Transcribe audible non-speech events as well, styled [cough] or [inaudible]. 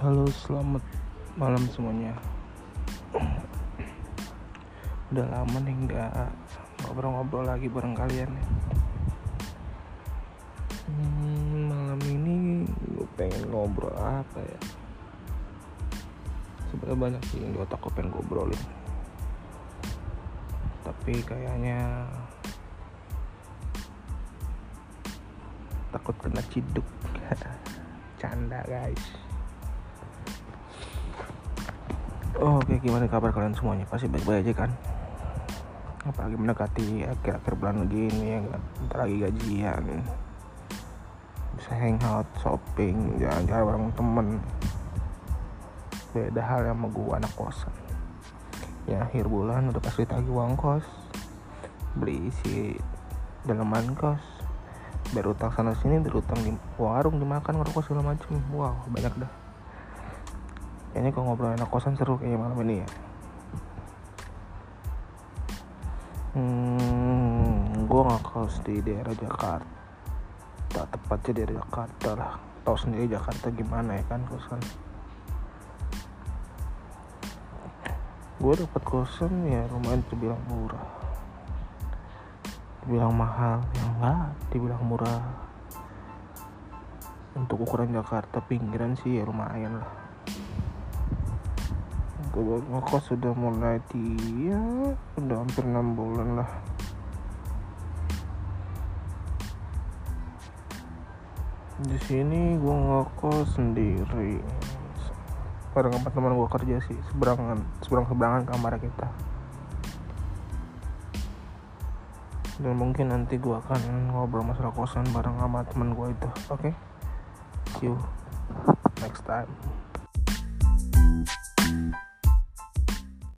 Halo, selamat malam semuanya. Udah lama nih nggak ngobrol-ngobrol lagi bareng kalian. Hmm, malam ini gue pengen ngobrol apa ya? Sebenarnya banyak sih yang di otak gue pengen ngobrolin. Tapi kayaknya takut kena ciduk. [laughs] Canda guys. Oh, Oke, gimana kabar kalian semuanya? Pasti baik-baik aja kan? Apalagi mendekati akhir-akhir bulan begini ya kan? Bentar lagi gajian. Bisa hangout, shopping, jalan-jalan bareng temen. Beda hal sama gue anak kosan. Ya akhir bulan udah pasti tagih uang kos. Beli isi daleman kos. Biar utang sana sini, biar utang di warung, dimakan, ngerokok segala macem. Wow, banyak dah Kayaknya kalau ngobrol anak kosan seru kayak malam ini ya. Hmm, gue ngekos di daerah Jakarta. Tepatnya di daerah Jakarta lah. Tahu sendiri Jakarta gimana ya kan kosan. Gue dapat kosan ya lumayan terbilang murah. Dibilang mahal, ya enggak. Dibilang murah. Untuk ukuran Jakarta pinggiran sih ya lumayan lah gue ngekos sudah mulai dia udah hampir enam bulan lah. Di sini gue ngekos sendiri. Bareng empat teman gue kerja sih seberangan seberang seberangan kamar kita. Dan mungkin nanti gue akan ngobrol masalah kosan bareng sama teman gue itu oke? Okay? see you next time